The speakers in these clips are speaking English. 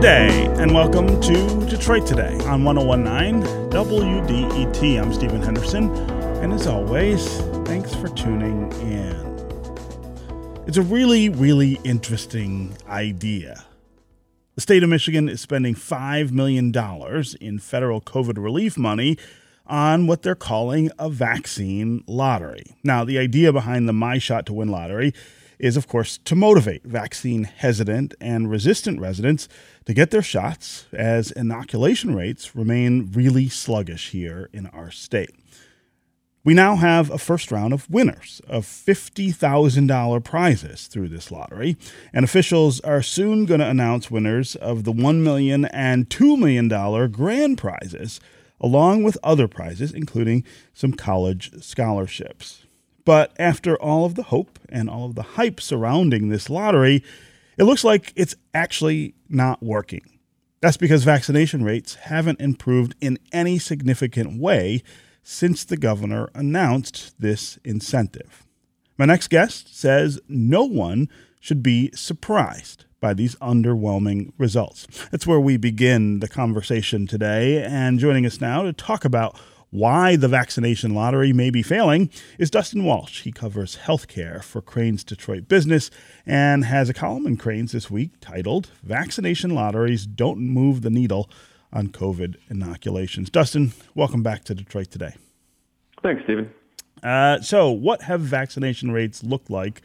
Good day, and welcome to Detroit Today on 1019 WDET. I'm Stephen Henderson, and as always, thanks for tuning in. It's a really, really interesting idea. The state of Michigan is spending $5 million in federal COVID relief money on what they're calling a vaccine lottery. Now, the idea behind the My Shot to Win lottery is, of course, to motivate vaccine hesitant and resistant residents to get their shots as inoculation rates remain really sluggish here in our state. We now have a first round of winners of $50,000 prizes through this lottery, and officials are soon going to announce winners of the $1 million and $2 million grand prizes, along with other prizes, including some college scholarships. But after all of the hope and all of the hype surrounding this lottery, it looks like it's actually not working. That's because vaccination rates haven't improved in any significant way since the governor announced this incentive. My next guest says no one should be surprised by these underwhelming results. That's where we begin the conversation today. And joining us now to talk about why the vaccination lottery may be failing is Dustin Walsh. He covers healthcare for Crain's Detroit Business and has a column in Crain's this week titled Vaccination Lotteries Don't Move the Needle on COVID Inoculations. Dustin, welcome back to Detroit today. Thanks, Stephen. Uh, so, what have vaccination rates looked like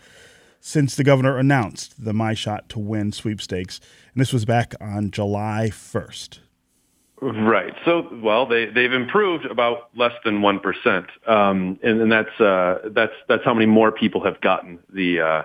since the governor announced the My Shot to Win sweepstakes? And this was back on July 1st. Right. So, well, they they've improved about less than one percent, um, and, and that's uh, that's that's how many more people have gotten the uh,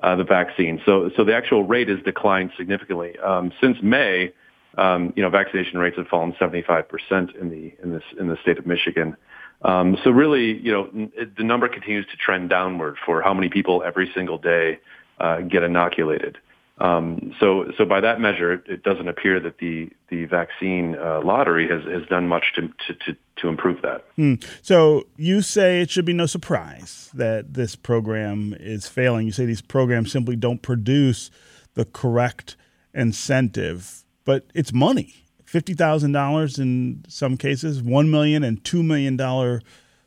uh, the vaccine. So, so the actual rate has declined significantly um, since May. Um, you know, vaccination rates have fallen 75 percent in the in this in the state of Michigan. Um, so, really, you know, the number continues to trend downward for how many people every single day uh, get inoculated. Um, so, so by that measure, it, doesn't appear that the the vaccine uh, lottery has, has done much to, to, to, to improve that. Hmm. So, you say it should be no surprise that this program is failing. You say these programs simply don't produce the correct incentive, but it's money. Fifty thousand dollars in some cases, one million and two million dollar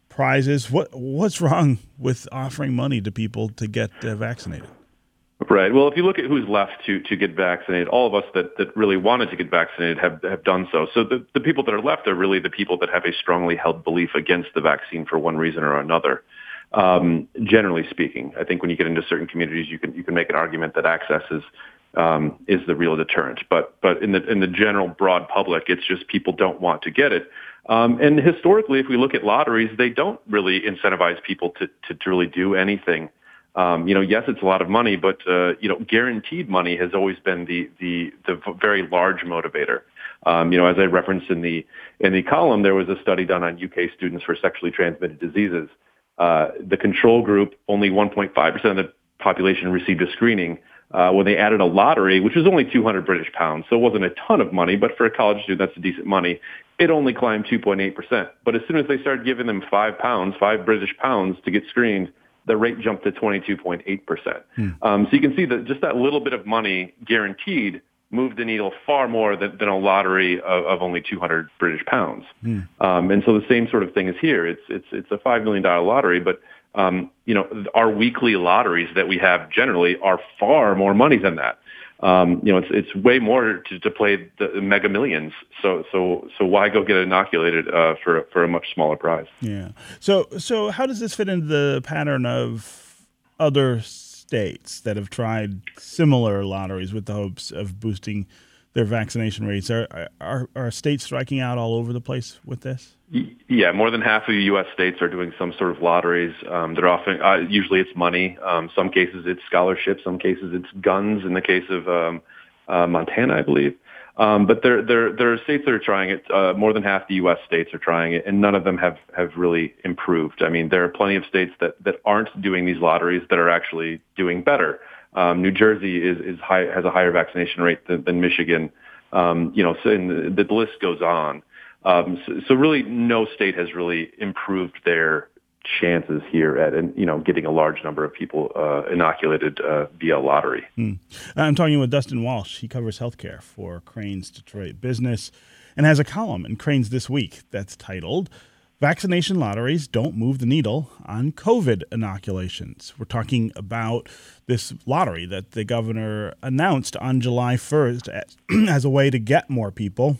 prizes. What what's wrong with offering money to people to get uh, vaccinated? Right. Well, if you look at who's left to, to get vaccinated, all of us that, that really wanted to get vaccinated have, have done so. So the, the people that are left are really the people that have a strongly held belief against the vaccine for one reason or another. Um, generally speaking, I think when you get into certain communities, you can you can make an argument that access is um, is the real deterrent. But but in the in the general broad public, it's just people don't want to get it. Um, and historically, if we look at lotteries, they don't really incentivize people to to, to really do anything um, you know, yes, it's a lot of money, but uh, you know, guaranteed money has always been the the the very large motivator. Um, you know, as I referenced in the in the column, there was a study done on UK students for sexually transmitted diseases. Uh, the control group, only 1.5% of the population received a screening. Uh, when they added a lottery, which was only 200 British pounds, so it wasn't a ton of money, but for a college student, that's decent money. It only climbed 2.8%. But as soon as they started giving them five pounds, five British pounds to get screened, the rate jumped to 22.8%. Hmm. Um, so you can see that just that little bit of money guaranteed moved the needle far more than, than a lottery of, of, only 200 British pounds. Hmm. Um, and so the same sort of thing is here. It's, it's, it's a $5 million lottery, but um, you know, our weekly lotteries that we have generally are far more money than that um, you know, it's it's way more to, to play the mega millions. So so so why go get inoculated uh, for for a much smaller prize? Yeah. So so how does this fit into the pattern of other states that have tried similar lotteries with the hopes of boosting their vaccination rates? Are are are states striking out all over the place with this? Yeah, more than half of the U.S. states are doing some sort of lotteries. Um, they're often uh, usually it's money. Um, some cases it's scholarships. Some cases it's guns. In the case of um, uh, Montana, I believe. Um, but there, there, there are states that are trying it. Uh, more than half the U.S. states are trying it, and none of them have, have really improved. I mean, there are plenty of states that, that aren't doing these lotteries that are actually doing better. Um, New Jersey is, is high, has a higher vaccination rate than, than Michigan. Um, you know, so, the, the list goes on. Um, so, so, really, no state has really improved their chances here at you know getting a large number of people uh, inoculated uh, via lottery. Hmm. I'm talking with Dustin Walsh. He covers healthcare for Crain's Detroit Business and has a column in Crain's this week that's titled Vaccination lotteries don't move the needle on COVID inoculations. We're talking about this lottery that the governor announced on July 1st as, as a way to get more people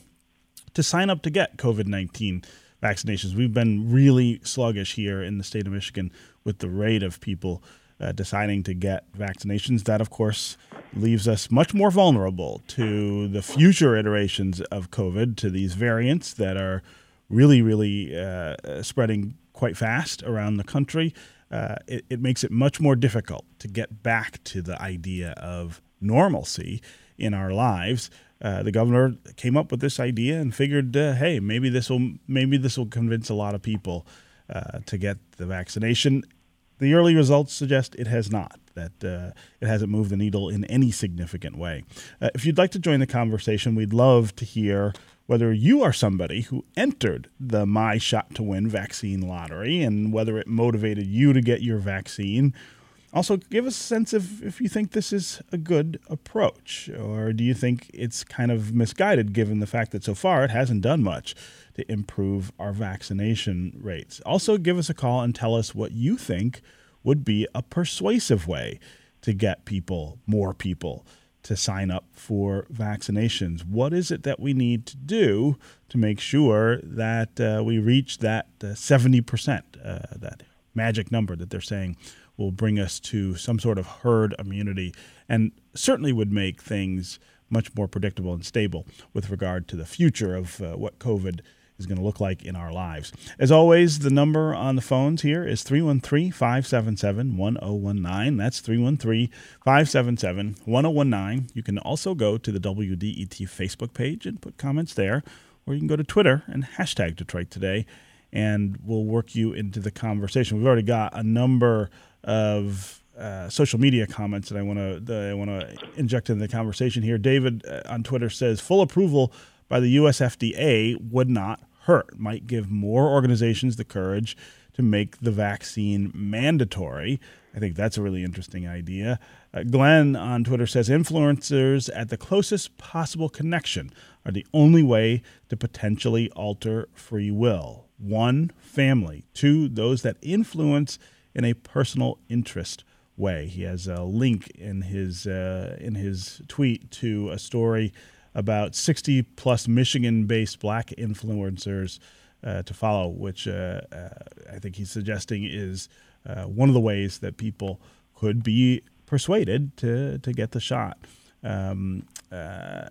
to sign up to get COVID 19 vaccinations. We've been really sluggish here in the state of Michigan with the rate of people uh, deciding to get vaccinations. That, of course, leaves us much more vulnerable to the future iterations of COVID, to these variants that are really, really uh, spreading quite fast around the country, uh, it, it, makes it much more difficult to get back to the idea of normalcy in our lives. Uh, the governor came up with this idea and figured, uh, hey, maybe this will maybe this will convince a lot of people uh, to get the vaccination. The early results suggest it has not. That uh, it hasn't moved the needle in any significant way. if you'd like to join the conversation, we'd love to hear whether you are somebody who entered the My Shot to Win vaccine lottery and whether it motivated you to get your vaccine. Also, give us a sense of if you think this is a good approach, or do you think it's kind of misguided given the fact that so far it hasn't done much to improve our vaccination rates? Also, give us a call and tell us what you think would be a persuasive way to get people, more people, to sign up for vaccinations. What is it that we need to do to make sure that uh, we reach that uh, 70%, uh, that magic number that they're saying will bring us to some sort of herd immunity and certainly would make things much more predictable and stable with regard to the future of uh, what COVID is going to look like in our lives. As always, the number on the phones here is 313 577 1019. That's 313 577 1019. You can also go to the WDET Facebook page and put comments there, or you can go to Twitter and hashtag Detroit Today, and we'll work you into the conversation. We've already got a number of uh, social media comments that I want to I want to inject in the conversation here. David uh, on Twitter says full approval by the US FDA would not hurt, might give more organizations the courage to make the vaccine mandatory. I think that's a really interesting idea. Uh, Glenn on Twitter says influencers at the closest possible connection are the only way to potentially alter free will. One, family. Two, those that influence in a personal interest way. He has a link in his uh, in his tweet to a story about 60 plus Michigan based black influencers uh, to follow, which uh, uh, I think he's suggesting is uh, one of the ways that people could be persuaded to, to get the shot. Um, uh,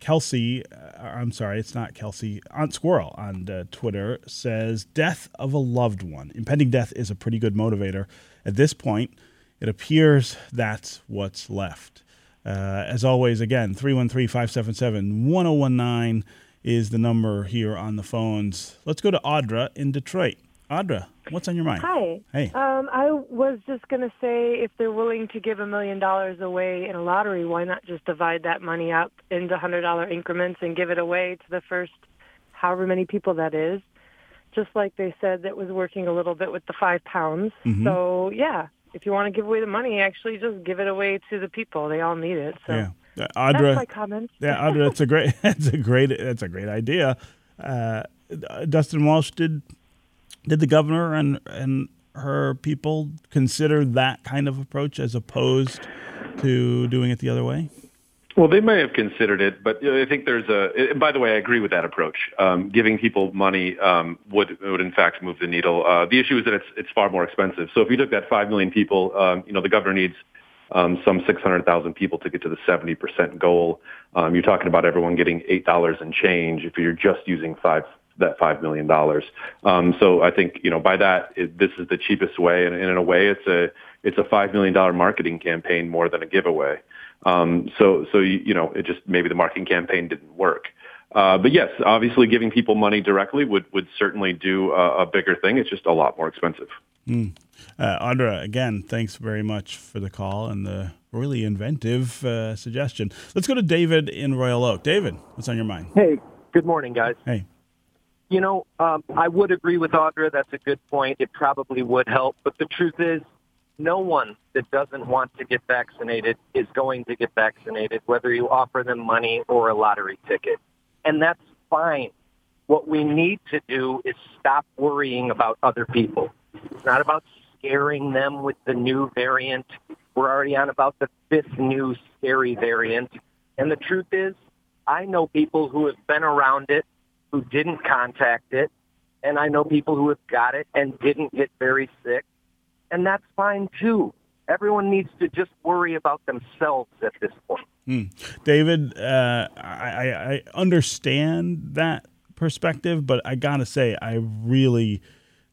Kelsey, uh, I'm sorry, it's not Kelsey, Aunt Squirrel on Twitter says, Death of a loved one. Impending death is a pretty good motivator. At this point, it appears that's what's left. Uh, as always, again, 313 577 1019 is the number here on the phones. Let's go to Audra in Detroit. Audra, what's on your mind? Hi. Hey. Um, I was just going to say if they're willing to give a million dollars away in a lottery, why not just divide that money up into $100 increments and give it away to the first however many people that is? Just like they said that was working a little bit with the five pounds. Mm-hmm. So, yeah, if you want to give away the money, actually just give it away to the people. They all need it. So yeah, uh, Audra. That's my comment. yeah, Audra, that's a great. That's a great. That's a great idea. Uh, Dustin Walsh did. Did the governor and and her people consider that kind of approach as opposed to doing it the other way? Well, they may have considered it, but I think there's a. By the way, I agree with that approach. Um, giving people money um, would would in fact move the needle. Uh, the issue is that it's it's far more expensive. So if you look at five million people, um, you know the governor needs um, some 600,000 people to get to the 70% goal. Um, you're talking about everyone getting eight dollars and change if you're just using five that five million dollars. Um, so I think you know by that it, this is the cheapest way, and, and in a way it's a it's a five million dollar marketing campaign more than a giveaway. Um, so, so you, you know, it just maybe the marketing campaign didn't work. Uh, but yes, obviously, giving people money directly would would certainly do a, a bigger thing. It's just a lot more expensive. Mm. Uh, Audra, again, thanks very much for the call and the really inventive uh, suggestion. Let's go to David in Royal Oak. David, what's on your mind? Hey, good morning, guys. Hey. You know, um, I would agree with Audra. That's a good point. It probably would help. But the truth is, no one that doesn't want to get vaccinated is going to get vaccinated, whether you offer them money or a lottery ticket. And that's fine. What we need to do is stop worrying about other people. It's not about scaring them with the new variant. We're already on about the fifth new scary variant. And the truth is, I know people who have been around it who didn't contact it, and I know people who have got it and didn't get very sick, and that's fine too. Everyone needs to just worry about themselves at this point. Hmm. David, uh, I, I understand that perspective, but I gotta say, I really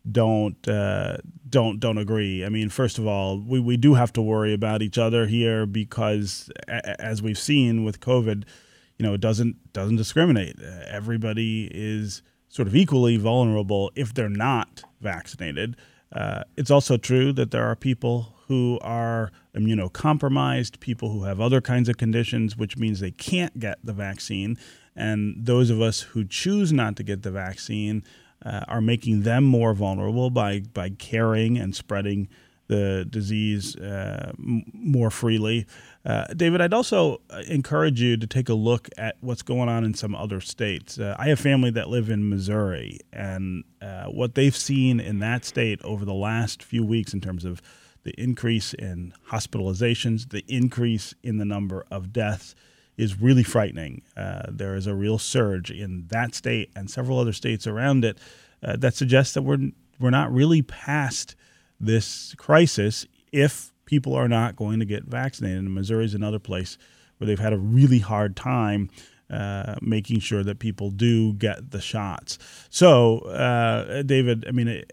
don't uh, don't don't agree. I mean, first of all, we, we do have to worry about each other here because, a- as we've seen with COVID, you know, it doesn't doesn't discriminate. Uh, everybody is sort of equally vulnerable if they're not vaccinated. Uh, it's also true that there are people who are immunocompromised, people who have other kinds of conditions, which means they can't get the vaccine. And those of us who choose not to get the vaccine uh, are making them more vulnerable by by carrying and spreading the disease uh, m- more freely. Uh, David, I'd also uh, encourage you to take a look at what's going on in some other states. Uh, I have family that live in Missouri, and uh, what they've seen in that state over the last few weeks in terms of the increase in hospitalizations, the increase in the number of deaths is really frightening. Uh, there is a real surge in that state and several other states around it that suggests that we're we're not really past this crisis if people are not going to get vaccinated. And Missouri is another place where they've had a really hard time uh, making sure that people do get the shots. So, uh, David, I mean,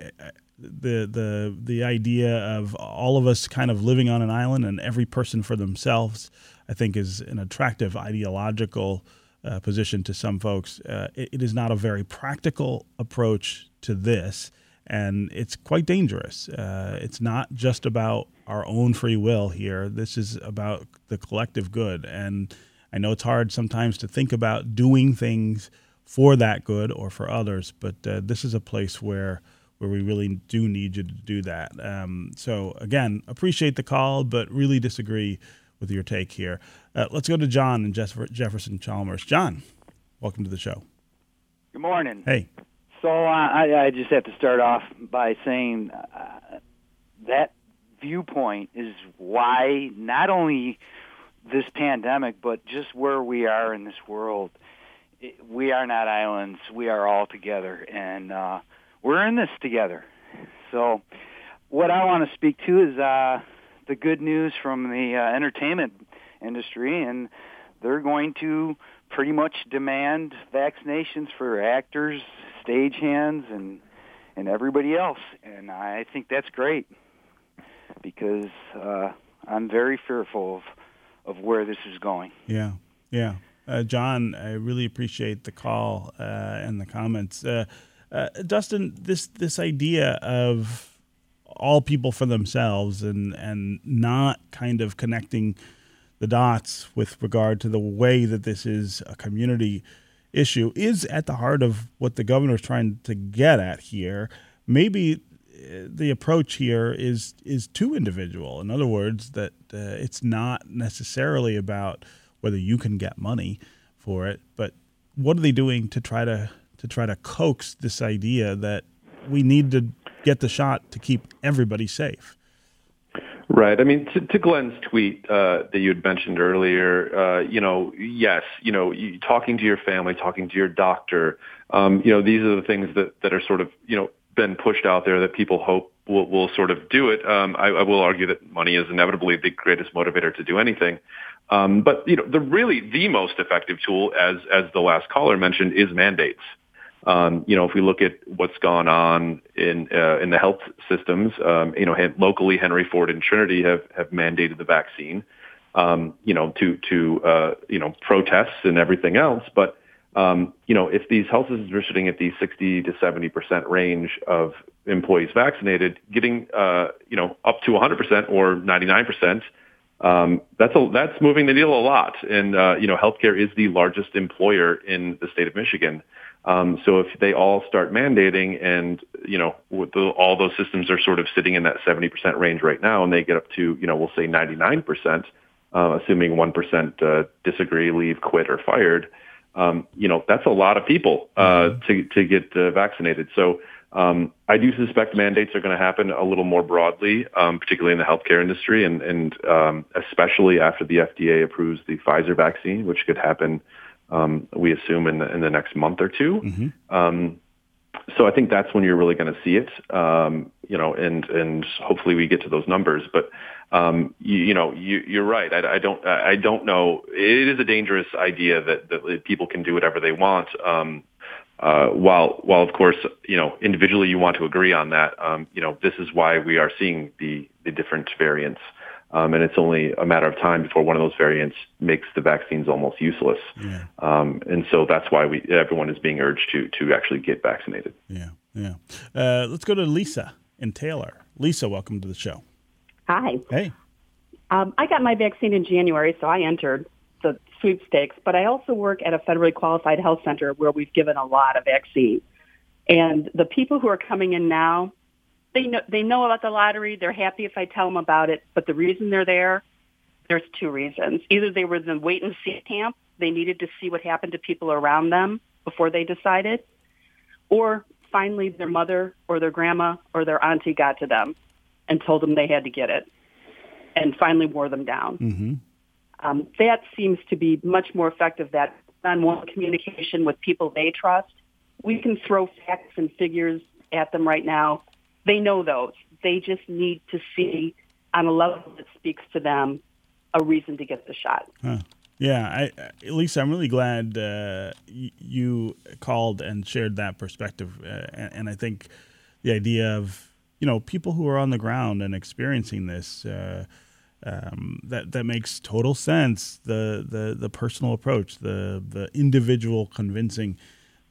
the the the idea of all of us kind of living on an island and every person for themselves, I think, is an attractive ideological uh, position to some folks. Uh, it, it is not a very practical approach to this, and it's quite dangerous. Uh, it's not just about our own free will here. This is about the collective good, and I know it's hard sometimes to think about doing things for that good or for others, but uh, this is a place where where we really do need you to do that. Um, so again, appreciate the call, but really disagree with your take here. Uh, let's go to John and Jeff- Jefferson Chalmers. John, welcome to the show. Good morning. Hey. So I, I just have to start off by saying uh, that viewpoint is why not only this pandemic, but just where we are in this world, it, we are not islands. We are all together, and uh, we're in this together. So, what I want to speak to is uh, the good news from the uh, entertainment industry, and they're going to pretty much demand vaccinations for actors, stagehands, and and everybody else. And I think that's great because uh, I'm very fearful of of where this is going. Yeah, yeah. Uh, John, I really appreciate the call uh, and the comments. Uh, uh, Dustin, this this idea of all people for themselves and and not kind of connecting the dots with regard to the way that this is a community issue is at the heart of what the governor is trying to get at here. Maybe uh, the approach here is is too individual. In other words, that uh, it's not necessarily about whether you can get money for it, but what are they doing to try to to try to coax this idea that we need to get the shot to keep everybody safe. Right. I mean, to, to Glenn's tweet uh, that you had mentioned earlier, uh, you know, yes, you know, you, talking to your family, talking to your doctor, um, you know, these are the things that, that are sort of, you know, been pushed out there that people hope will, will sort of do it. Um, I, I will argue that money is inevitably the greatest motivator to do anything. Um, but you know, the really the most effective tool, as as the last caller mentioned, is mandates. Um, you know, if we look at what's gone on in uh, in the health systems, um, you know, locally, Henry Ford and Trinity have have mandated the vaccine. Um, you know, to to uh, you know protests and everything else. But um, you know, if these health systems are sitting at the 60 to 70 percent range of employees vaccinated, getting uh, you know up to 100 percent or 99 percent. Um, that's a, that's moving the needle a lot, and uh, you know, healthcare is the largest employer in the state of Michigan. Um, so if they all start mandating and, you know, the, all those systems are sort of sitting in that 70% range right now and they get up to, you know, we'll say 99%, uh, assuming 1% uh, disagree, leave, quit, or fired, um, you know, that's a lot of people uh, mm-hmm. to, to get uh, vaccinated. So um, I do suspect mandates are going to happen a little more broadly, um, particularly in the healthcare industry, and, and um, especially after the FDA approves the Pfizer vaccine, which could happen, um, we assume, in the, in the next month or 2 mm-hmm. Um, so I think that's when you're really going to see it, um, you know, and and hopefully we get to those numbers. But um, you, you know, you, you're right. I, I don't I don't know. It is a dangerous idea that that people can do whatever they want. Um, uh, while while of course you know individually you want to agree on that, um, you know this is why we are seeing the the different variants, um, and it's only a matter of time before one of those variants makes the vaccines almost useless. Yeah. Um, and so that's why we everyone is being urged to to actually get vaccinated. Yeah, yeah. Uh, let's go to Lisa and Taylor. Lisa, welcome to the show. Hi. Hey. Um, I got my vaccine in January, so I entered the sweepstakes, but I also work at a federally qualified health center where we've given a lot of vaccine. And the people who are coming in now, they know they know about the lottery. They're happy if I tell them about it. But the reason they're there, there's two reasons. Either they were in the wait and see camp, they needed to see what happened to people around them before they decided, or finally their mother or their grandma or their auntie got to them and told them they had to get it, and finally wore them down. Mm-hmm. Um, that seems to be much more effective. That one-on-one communication with people they trust. We can throw facts and figures at them right now. They know those. They just need to see on a level that speaks to them a reason to get the shot. Huh. Yeah, I, Lisa, I'm really glad uh, you called and shared that perspective, uh, and, and, I think the idea of you know people who are on the ground and experiencing this. Uh, um, that that makes total sense. The the the personal approach, the the individual convincing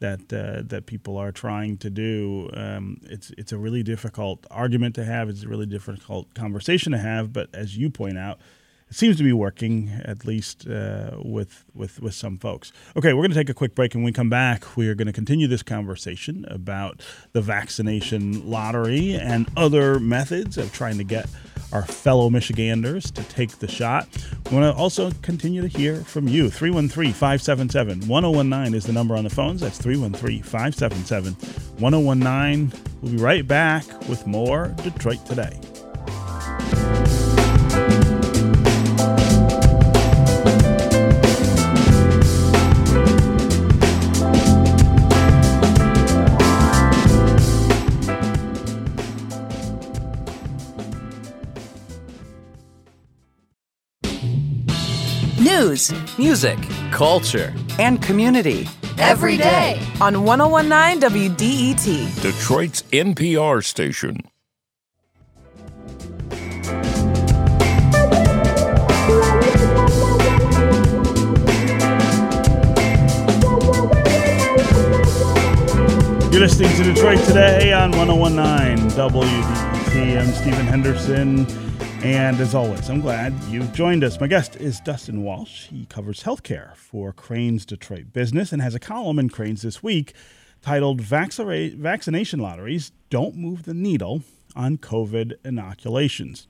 that uh, that people are trying to do. Um, it's it's a really difficult argument to have. It's a really difficult conversation to have. But as you point out, it seems to be working at least uh, with with with some folks. Okay, we're going to take a quick break, and when we come back, we are going to continue this conversation about the vaccination lottery and other methods of trying to get our fellow Michiganders to take the shot. We want to also continue to hear from you. 313 577 1019 is the number on the phones. That's 313 577 1019. We'll be right back with more Detroit Today. News, music, culture, and community. Every day on 1019 WDET, Detroit's NPR station. You're listening to Detroit Today on 1019 WDET. I'm Stephen Henderson. And as always, I'm glad you've joined us. My guest is Dustin Walsh. He covers healthcare for Crain's Detroit Business and has a column in Crain's this week titled Vaccination Lotteries Don't Move the Needle on COVID Inoculations.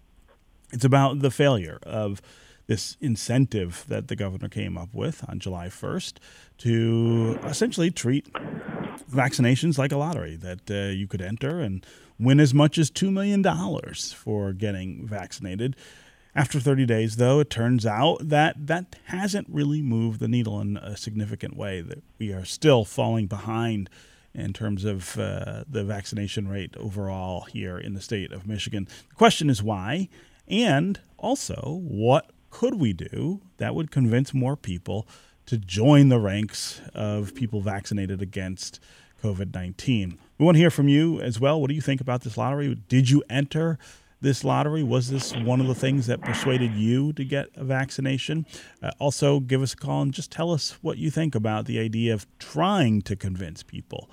It's about the failure of this incentive that the governor came up with on July 1st to essentially treat vaccinations like a lottery that uh, you could enter and win as much as $2 million for getting vaccinated. After 30 days, though, it turns out that that hasn't really moved the needle in a significant way, that we are still falling behind in terms of uh, the vaccination rate overall here in the state of Michigan. The question is why, and also what could we do that would convince more people to join the ranks of people vaccinated against COVID 19. We want to hear from you as well. What do you think about this lottery? Did you enter this lottery? Was this one of the things that persuaded you to get a vaccination? Uh, also, give us a call and just tell us what you think about the idea of trying to convince people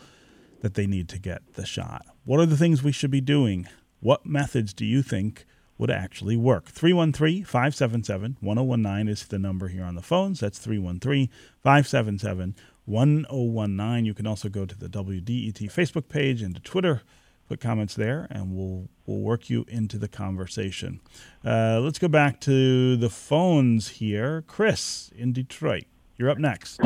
that they need to get the shot. What are the things we should be doing? What methods do you think would actually work? 313 577 1019 is the number here on the phones. That's 313 577 1019. You can also go to the WDET Facebook page and to Twitter. Put comments there, and we'll we'll work you into the conversation. Uh, let's go back to the phones here. Chris in Detroit, you're up next.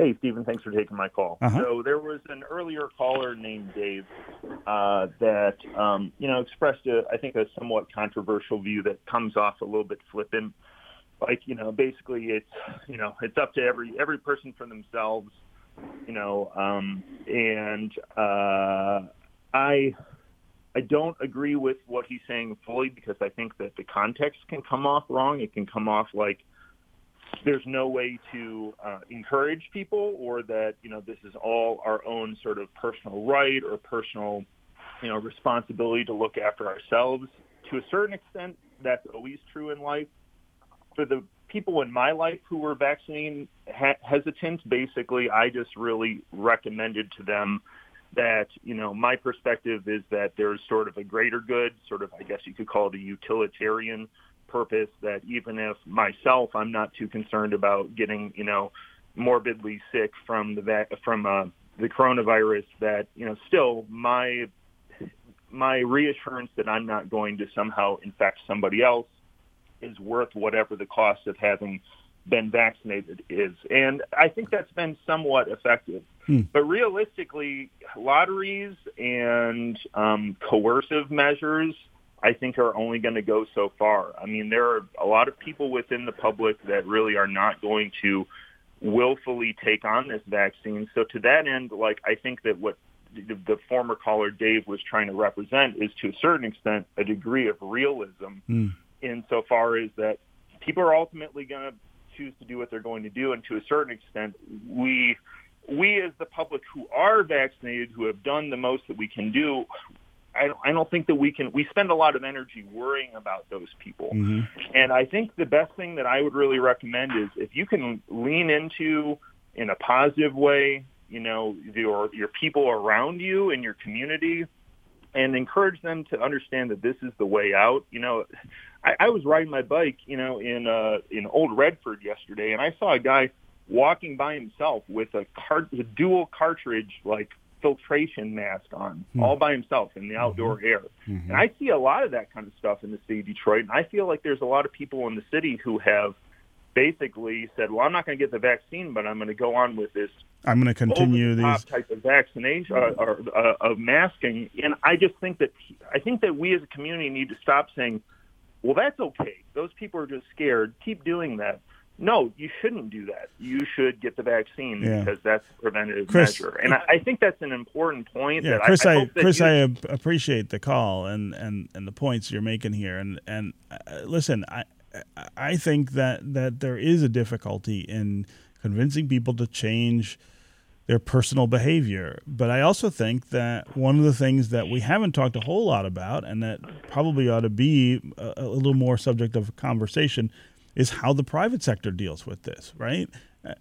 Hey, Stephen, thanks for taking my call. Uh-huh. So there was an earlier caller named Dave uh, that, um, you know, expressed, a, I think, a somewhat controversial view that comes off a little bit flippant. Like, you know, basically it's, you know, it's up to every every person for themselves, you know, um, and uh, I I don't agree with what he's saying fully because I think that the context can come off wrong. It can come off like there's no way to uh, encourage people or that you know this is all our own sort of personal right or personal you know responsibility to look after ourselves to a certain extent that's always true in life for the people in my life who were vaccine hesitant basically i just really recommended to them that you know my perspective is that there's sort of a greater good sort of i guess you could call it a utilitarian purpose that even if myself I'm not too concerned about getting you know morbidly sick from the vac- from uh, the coronavirus that you know still my my reassurance that I'm not going to somehow infect somebody else is worth whatever the cost of having been vaccinated is. And I think that's been somewhat effective. Hmm. But realistically, lotteries and um, coercive measures I think are only going to go so far. I mean, there are a lot of people within the public that really are not going to willfully take on this vaccine. So to that end, like I think that what the, the former caller Dave was trying to represent is to a certain extent a degree of realism Mm. Insofar as that people are ultimately going to choose to do what they're going to do, and to a certain extent, we we as the public who are vaccinated, who have done the most that we can do, I don't, I don't think that we can. We spend a lot of energy worrying about those people, Mhm. and I think the best thing that I would really recommend is if you can lean into in a positive way, you know, your your people around you and your community, and encourage them to understand that this is the way out. You know, I, I was riding my bike, you know, in uh, in Old Redford yesterday, and I saw a guy walking by himself with a, cart- a dual cartridge like filtration mask on, Hmm. all by himself in the outdoor air. Mhm. And I see a lot of that kind of stuff in the city of Detroit, and I feel like there's a lot of people in the city who have basically said, "Well, I'm not going to get the vaccine, but I'm going to go on with this I'm going to continue these. type of vaccination uh, or uh, of masking." And I just think that I think that we as a community need to stop saying, "Well, that's okay. Those people are just scared. Keep doing that." No, you shouldn't do that. You should get the vaccine Yeah. because that's a preventative Chris- measure. And I, I think that's an important point. Yeah, that Chris, I, I, Chris, you- I appreciate the call and, and, and the points you're making here. And and uh, listen, I I think that that there is a difficulty in convincing people to change their personal behavior. But I also think that one of the things that we haven't talked a whole lot about, and that probably ought to be a, a little more subject of conversation, is how the private sector deals with this. Right? Uh,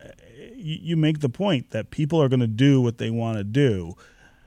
you, you make the point that people are going to do what they want to do.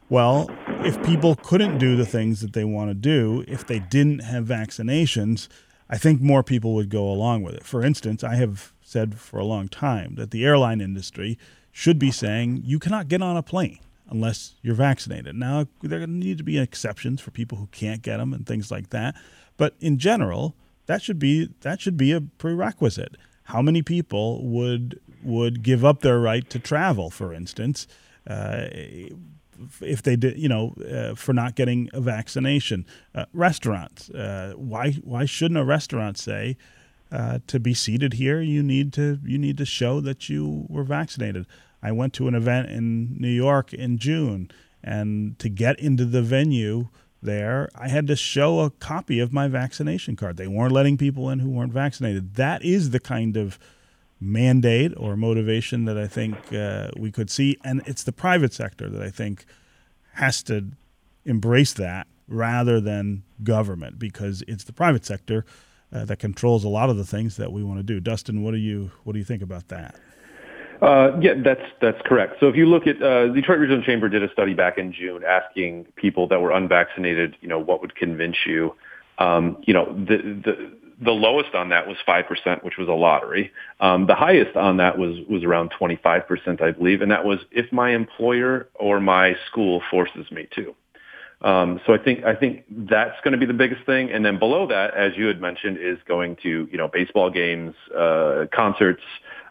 Well, if people couldn't do the things that they want to do, if they didn't have vaccinations, I think more people would go along with it. For instance, I have said for a long time that the airline industry should be saying you cannot get on a plane unless you're vaccinated. Now, there going to need to be exceptions for people who can't get them and things like that, but in general, that should be that should be a prerequisite. How many people would would give up their right to travel, for instance, uh, if they did, you know, uh, for not getting a vaccination? Uh, restaurants. Uh, why why shouldn't a restaurant say uh, to be seated here you need to you need to show that you were vaccinated? I went to an event in New York in June, and to get into the venue there, I had to show a copy of my vaccination card. They weren't letting people in who weren't vaccinated. That is the kind of mandate or motivation that I think uh, we could see. And it's the private sector that I think has to embrace that rather than government because it's the private sector uh, that controls a lot of the things that we want to do. Dustin, what do you what do you think about that? Uh, yeah, that's that's correct. So if you look at uh, the Detroit Regional Chamber did a study back in June asking people that were unvaccinated, you know, what would convince you. Um, you know, the the the lowest on that was 5%, which was a lottery. Um, the highest on that was, was around 25%, I believe. And that was if my employer or my school forces me to. Um, so I think, I think that's going to be the biggest thing. And then below that, as you had mentioned, is going to, you know, baseball games, uh, concerts.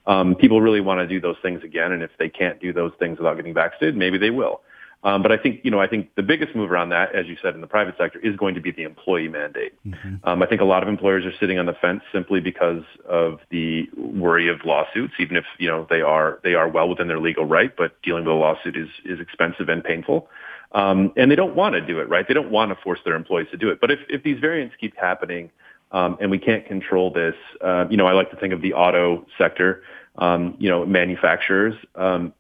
Um, people really want to do those things again. And if they can't do those things without getting vaccinated, maybe they will. Um, but I think, you know, I think the biggest move around that, as you said, in the private sector, is going to be the employee mandate. Mm-hmm. Um, I think a lot of employers are sitting on the fence simply because of the worry of lawsuits, even if you know they are they are well within their legal right. But dealing with a lawsuit is is expensive and painful, um, and they don't want to do it. Right? They don't want to force their employees to do it. But if if these variants keep happening, um, and we can't control this, uh, you know, I like to think of the auto sector. Um, you know, manufacturers. Um,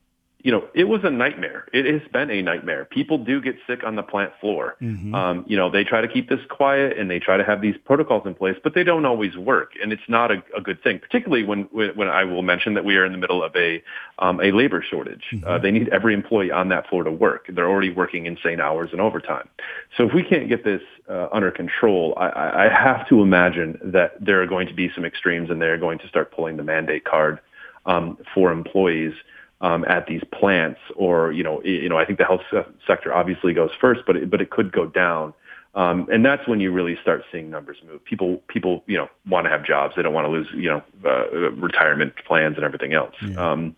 you know, it was a nightmare. It has been a nightmare. People do get sick on the plant floor. Mm-hmm. Um, you know, they try to keep this quiet and they try to have these protocols in place, but they don't always work, and it's not a, a good thing. Particularly when when I will mention that we are in the middle of a um, a labor shortage. Mm-hmm. Uh, they need every employee on that floor to work. They're already working insane hours and overtime. So if we can't get this uh, under control, I, I have to imagine that there are going to be some extremes, and they're going to start pulling the mandate card um, for employees um, at these plants, or you know, you know, I think the health sector obviously goes first, but it, but it could go down, um, and that's when you really start seeing numbers move. People people you know want to have jobs; they don't want to lose you know uh, retirement plans and everything else. Yeah. Um,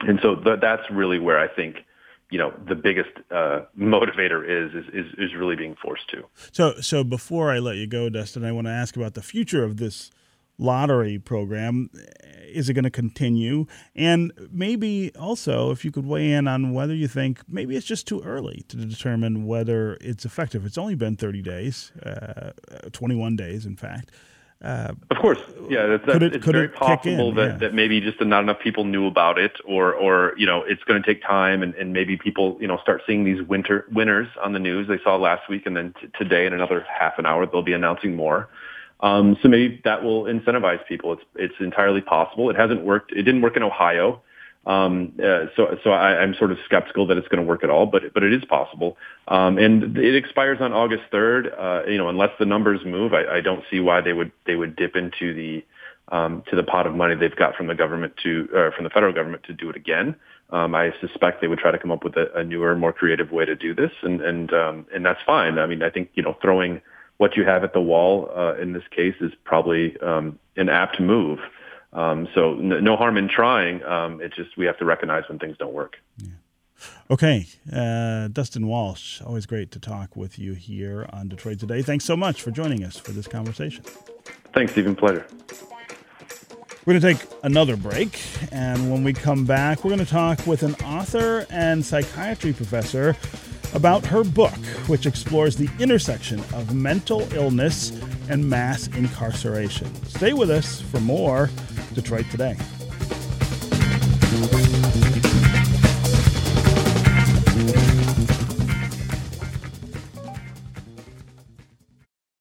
and so th- that's really where I think you know the biggest uh, motivator is, is is is really being forced to. So so before I let you go, Dustin, I want to ask about the future of this lottery program. Is it going to continue? And maybe also, if you could weigh in on whether you think maybe it's just too early to determine whether it's effective. It's only been 30 days, uh, 21 days, in fact. Uh, of course, yeah. That's, that's, it, it's very possible that, yeah. that maybe just not enough people knew about it, or or you know it's going to take time, and, and maybe people you know start seeing these winter winners on the news. They saw last week, and then t- today in another half an hour they'll be announcing more. Um, so maybe that will incentivize people. It's it's entirely possible. It hasn't worked. It didn't work in Ohio. Um, uh, so so I, I'm sort of skeptical that it's going to work at all, but but it is possible. Um, and it expires on August 3rd. Uh, you know, unless the numbers move, I, I don't see why they would they would dip into the um, to the pot of money they've got from the government to uh, from the federal government to do it again. Um, I suspect they would try to come up with a, a newer, more creative way to do this, and and um, and that's fine. I mean, I think you know throwing what you have at the wall uh, in this case is probably um, an apt move. Um, so n- no harm in trying. Um, it's just we have to recognize when things don't work. Yeah. Okay, uh, Dustin Walsh, always great to talk with you here on Detroit Today. Thanks so much for joining us for this conversation. Thanks, Stephen. Pleasure. We're going to take another break, and when we come back, we're going to talk with an author and psychiatry professor about her book, which explores the intersection of mental illness and mass incarceration. Stay with us for more Detroit Today.